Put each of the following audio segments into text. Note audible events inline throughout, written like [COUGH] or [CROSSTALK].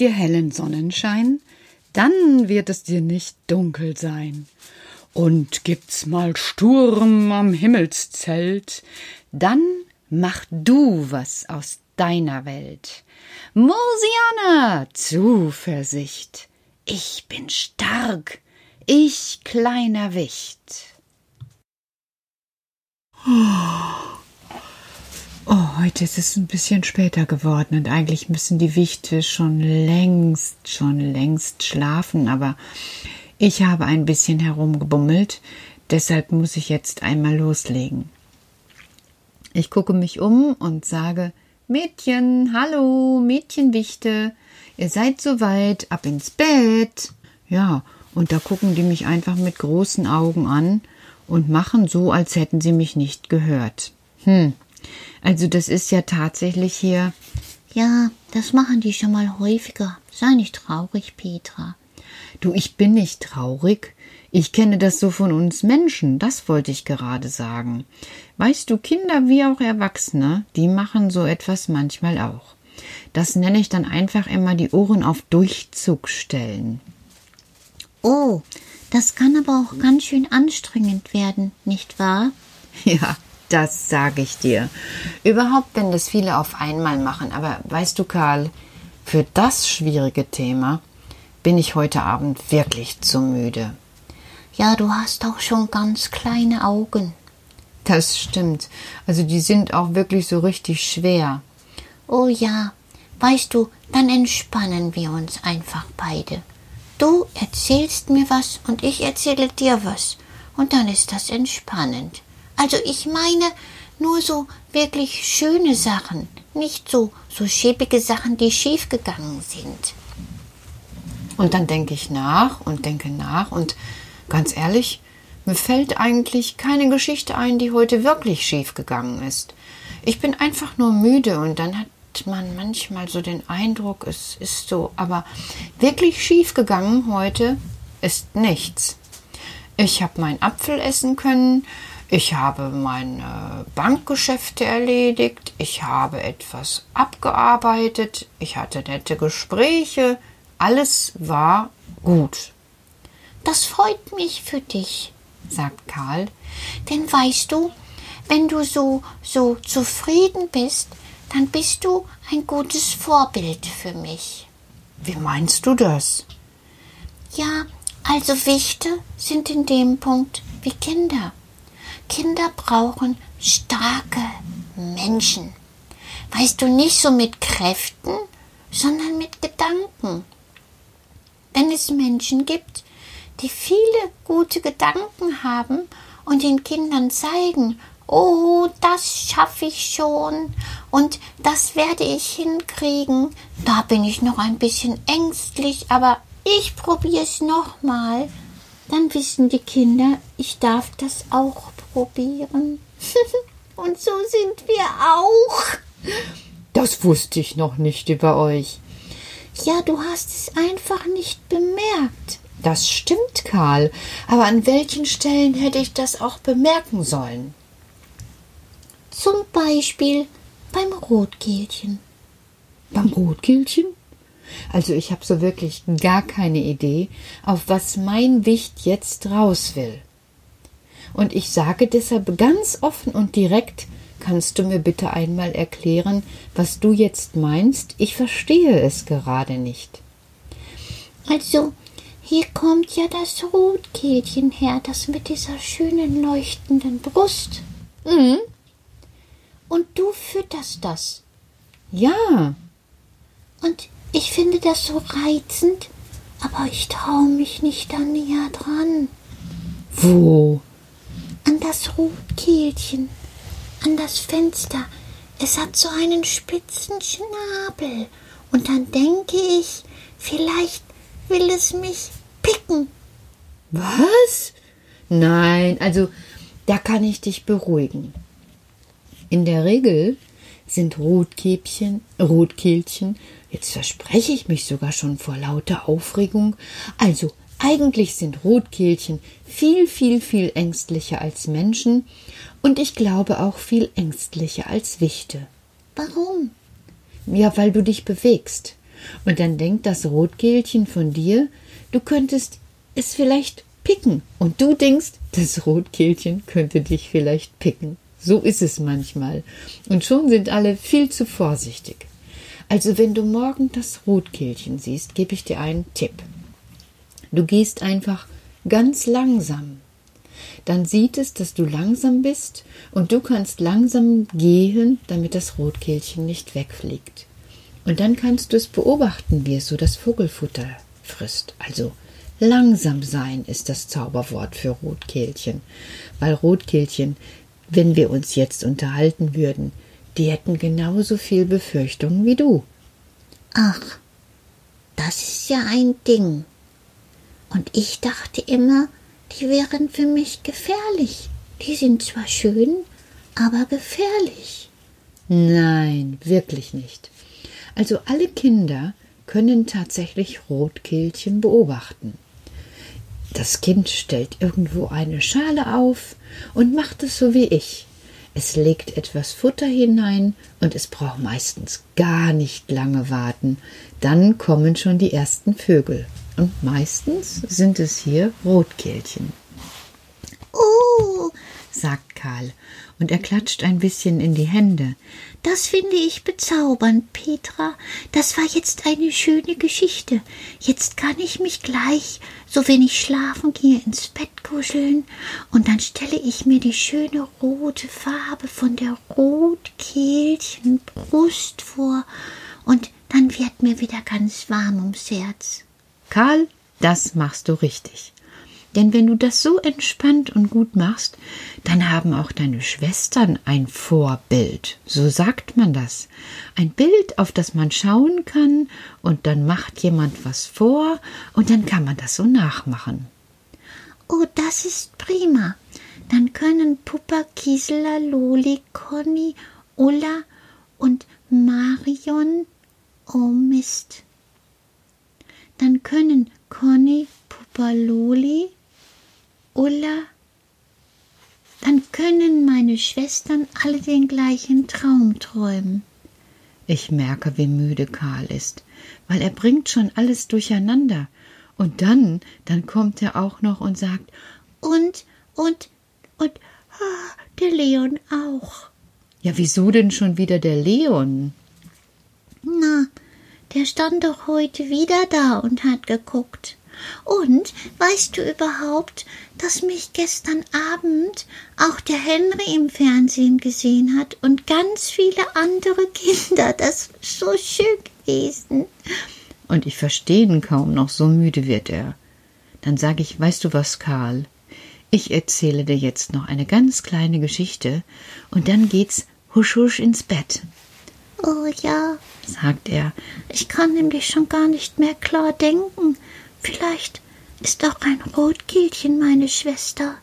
dir hellen Sonnenschein, dann wird es dir nicht dunkel sein. Und gibt's mal Sturm am Himmelszelt, dann mach du was aus deiner Welt. Mosiana, Zuversicht, ich bin stark, ich kleiner Wicht. Oh, heute ist es ein bisschen später geworden und eigentlich müssen die Wichte schon längst, schon längst schlafen, aber ich habe ein bisschen herumgebummelt, deshalb muss ich jetzt einmal loslegen. Ich gucke mich um und sage Mädchen, hallo, Mädchenwichte, ihr seid soweit, ab ins Bett. Ja, und da gucken die mich einfach mit großen Augen an und machen so, als hätten sie mich nicht gehört. Hm, also das ist ja tatsächlich hier. Ja, das machen die schon mal häufiger. Sei nicht traurig, Petra. Du, ich bin nicht traurig. Ich kenne das so von uns Menschen, das wollte ich gerade sagen. Weißt du, Kinder wie auch Erwachsene, die machen so etwas manchmal auch. Das nenne ich dann einfach immer die Ohren auf Durchzug stellen. Oh, das kann aber auch ganz schön anstrengend werden, nicht wahr? [LAUGHS] Ja, das sage ich dir. Überhaupt, wenn das viele auf einmal machen. Aber weißt du, Karl, für das schwierige Thema bin ich heute Abend wirklich zu müde. Ja, du hast auch schon ganz kleine Augen. Das stimmt. Also die sind auch wirklich so richtig schwer. Oh ja, weißt du, dann entspannen wir uns einfach beide. Du erzählst mir was und ich erzähle dir was. Und dann ist das entspannend. Also ich meine nur so wirklich schöne Sachen, nicht so, so schäbige Sachen, die schiefgegangen sind. Und dann denke ich nach und denke nach und ganz ehrlich, mir fällt eigentlich keine Geschichte ein, die heute wirklich schiefgegangen ist. Ich bin einfach nur müde und dann hat man manchmal so den Eindruck, es ist so, aber wirklich schiefgegangen heute ist nichts. Ich habe meinen Apfel essen können, ich habe meine Bankgeschäfte erledigt, ich habe etwas abgearbeitet, ich hatte nette Gespräche, alles war gut. Das freut mich für dich, sagt Karl, denn weißt du, wenn du so, so zufrieden bist, dann bist du ein gutes Vorbild für mich. Wie meinst du das? Ja, also Wichte sind in dem Punkt wie Kinder. Kinder brauchen starke Menschen. Weißt du, nicht so mit Kräften, sondern mit Gedanken. Wenn es Menschen gibt, die viele gute Gedanken haben und den Kindern zeigen, oh, das schaffe ich schon und das werde ich hinkriegen, da bin ich noch ein bisschen ängstlich, aber ich probiere es nochmal, dann wissen die Kinder, ich darf das auch probieren. [LAUGHS] Und so sind wir auch. Das wusste ich noch nicht über euch. Ja, du hast es einfach nicht bemerkt. Das stimmt, Karl. Aber an welchen Stellen hätte ich das auch bemerken sollen? Zum Beispiel beim Rotkehlchen. Beim Rotkehlchen? Also ich habe so wirklich gar keine Idee, auf was mein Wicht jetzt raus will. Und ich sage deshalb ganz offen und direkt, kannst du mir bitte einmal erklären, was du jetzt meinst? Ich verstehe es gerade nicht. Also, hier kommt ja das Rotkehlchen her, das mit dieser schönen leuchtenden Brust. Mhm. Und du fütterst das. Ja. Und ich finde das so reizend, aber ich traue mich nicht da näher dran. Wo? An das Rotkehlchen, an das Fenster. Es hat so einen spitzen Schnabel. Und dann denke ich, vielleicht will es mich picken. Was? Nein, also da kann ich dich beruhigen. In der Regel sind Rotkäppchen, Rotkehlchen Jetzt verspreche ich mich sogar schon vor lauter Aufregung. Also, eigentlich sind Rotkehlchen viel, viel, viel ängstlicher als Menschen und ich glaube auch viel ängstlicher als Wichte. Warum? Ja, weil du dich bewegst. Und dann denkt das Rotkehlchen von dir, du könntest es vielleicht picken. Und du denkst, das Rotkehlchen könnte dich vielleicht picken. So ist es manchmal. Und schon sind alle viel zu vorsichtig. Also wenn du morgen das Rotkehlchen siehst, gebe ich dir einen Tipp. Du gehst einfach ganz langsam. Dann sieht es, dass du langsam bist und du kannst langsam gehen, damit das Rotkehlchen nicht wegfliegt. Und dann kannst du es beobachten, wie es so das Vogelfutter frisst. Also langsam sein ist das Zauberwort für Rotkehlchen. Weil Rotkehlchen, wenn wir uns jetzt unterhalten würden, die hätten genauso viel Befürchtungen wie du. Ach, das ist ja ein Ding. Und ich dachte immer, die wären für mich gefährlich. Die sind zwar schön, aber gefährlich. Nein, wirklich nicht. Also alle Kinder können tatsächlich Rotkehlchen beobachten. Das Kind stellt irgendwo eine Schale auf und macht es so wie ich. Es legt etwas Futter hinein und es braucht meistens gar nicht lange warten. Dann kommen schon die ersten Vögel. Und meistens sind es hier Rotkehlchen. Oh, sagt Karl, und er klatscht ein bisschen in die Hände. Das finde ich bezaubernd, Petra. Das war jetzt eine schöne Geschichte. Jetzt kann ich mich gleich, so wenn ich schlafen gehe, ins Bett kuscheln, und dann stelle ich mir die schöne rote Farbe von der Rotkehlchenbrust vor, und dann wird mir wieder ganz warm ums Herz. Karl, das machst du richtig. Denn wenn du das so entspannt und gut machst, dann haben auch deine Schwestern ein Vorbild. So sagt man das. Ein Bild, auf das man schauen kann, und dann macht jemand was vor, und dann kann man das so nachmachen. Oh, das ist prima. Dann können Puppa, Gisela, Loli, Conny, Ulla und Marion. Oh Mist. Dann können Conny, Puppa, Loli, Ulla, dann können meine Schwestern alle den gleichen Traum träumen. Ich merke, wie müde Karl ist, weil er bringt schon alles durcheinander. Und dann, dann kommt er auch noch und sagt, und, und, und, ah, der Leon auch. Ja, wieso denn schon wieder der Leon? Na, der stand doch heute wieder da und hat geguckt. Und weißt du überhaupt, dass mich gestern Abend auch der Henry im Fernsehen gesehen hat und ganz viele andere Kinder. Das ist so schön gewesen. Und ich verstehe ihn kaum noch, so müde wird er. Dann sage ich, weißt du was, Karl? Ich erzähle dir jetzt noch eine ganz kleine Geschichte und dann geht's husch husch ins Bett. Oh ja, sagt er, ich kann nämlich schon gar nicht mehr klar denken. Vielleicht ist auch ein Rotkehlchen meine Schwester.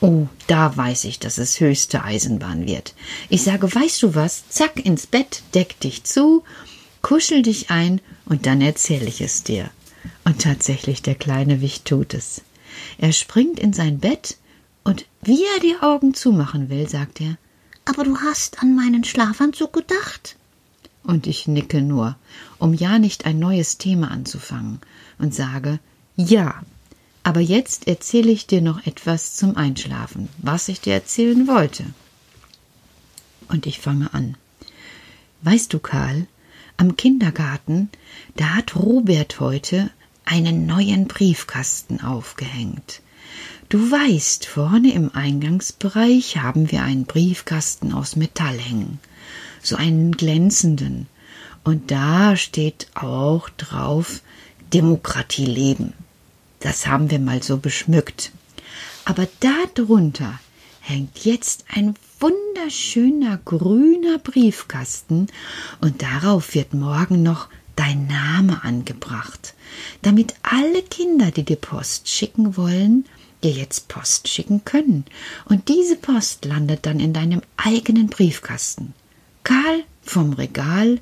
Oh, da weiß ich, dass es höchste Eisenbahn wird. Ich sage, weißt du was? Zack ins Bett, deck dich zu, kuschel dich ein und dann erzähle ich es dir. Und tatsächlich, der kleine Wicht tut es. Er springt in sein Bett und wie er die Augen zumachen will, sagt er, aber du hast an meinen Schlafanzug gedacht. Und ich nicke nur, um ja nicht ein neues Thema anzufangen und sage Ja, aber jetzt erzähle ich dir noch etwas zum Einschlafen, was ich dir erzählen wollte. Und ich fange an. Weißt du, Karl, am Kindergarten, da hat Robert heute einen neuen Briefkasten aufgehängt. Du weißt, vorne im Eingangsbereich haben wir einen Briefkasten aus Metall hängen, so einen glänzenden, und da steht auch drauf Demokratie leben. Das haben wir mal so beschmückt. Aber darunter hängt jetzt ein wunderschöner grüner Briefkasten und darauf wird morgen noch dein Name angebracht, damit alle Kinder, die dir Post schicken wollen, dir jetzt Post schicken können. Und diese Post landet dann in deinem eigenen Briefkasten. Karl vom Regal,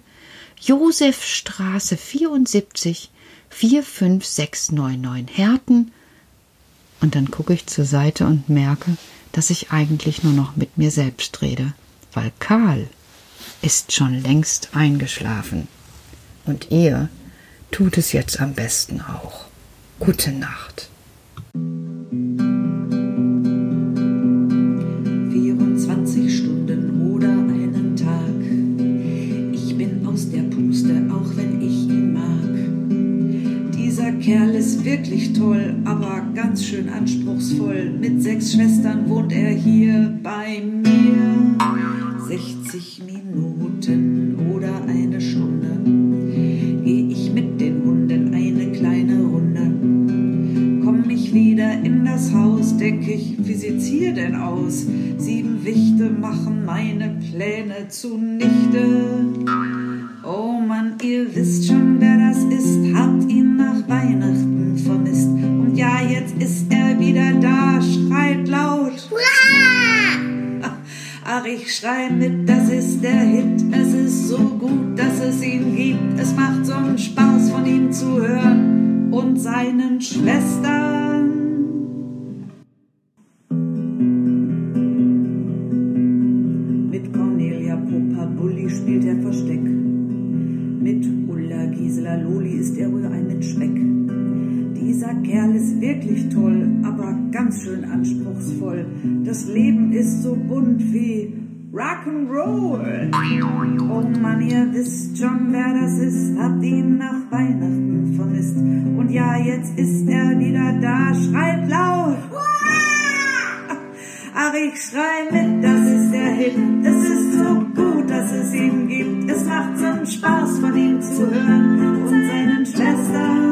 Josefstraße 74, 45699 Herten. Und dann gucke ich zur Seite und merke, dass ich eigentlich nur noch mit mir selbst rede, weil Karl ist schon längst eingeschlafen. Und ihr tut es jetzt am besten auch. Gute Nacht. Ist wirklich toll, aber ganz schön anspruchsvoll. Mit sechs Schwestern wohnt er hier bei mir. 60 Minuten oder eine Stunde gehe ich mit den Hunden eine kleine Runde. Komm ich wieder in das Haus, denk ich, wie sieht's hier denn aus? Sieben Wichte machen meine Pläne zunichte. Oh Mann, ihr wisst schrei mit, das ist der Hit. Es ist so gut, dass es ihn gibt. Es macht so einen Spaß, von ihm zu hören und seinen Schwestern. Rock'n'Roll. Oh Mann, ihr wisst schon, wer das ist, habt ihn nach Weihnachten vermisst. Und ja, jetzt ist er wieder da, schreit laut. [LAUGHS] Ach, ich schrei mit, das ist der Hit. Es ist so gut, dass es ihn gibt. Es macht so einen Spaß, von ihm zu hören und seinen Schwestern.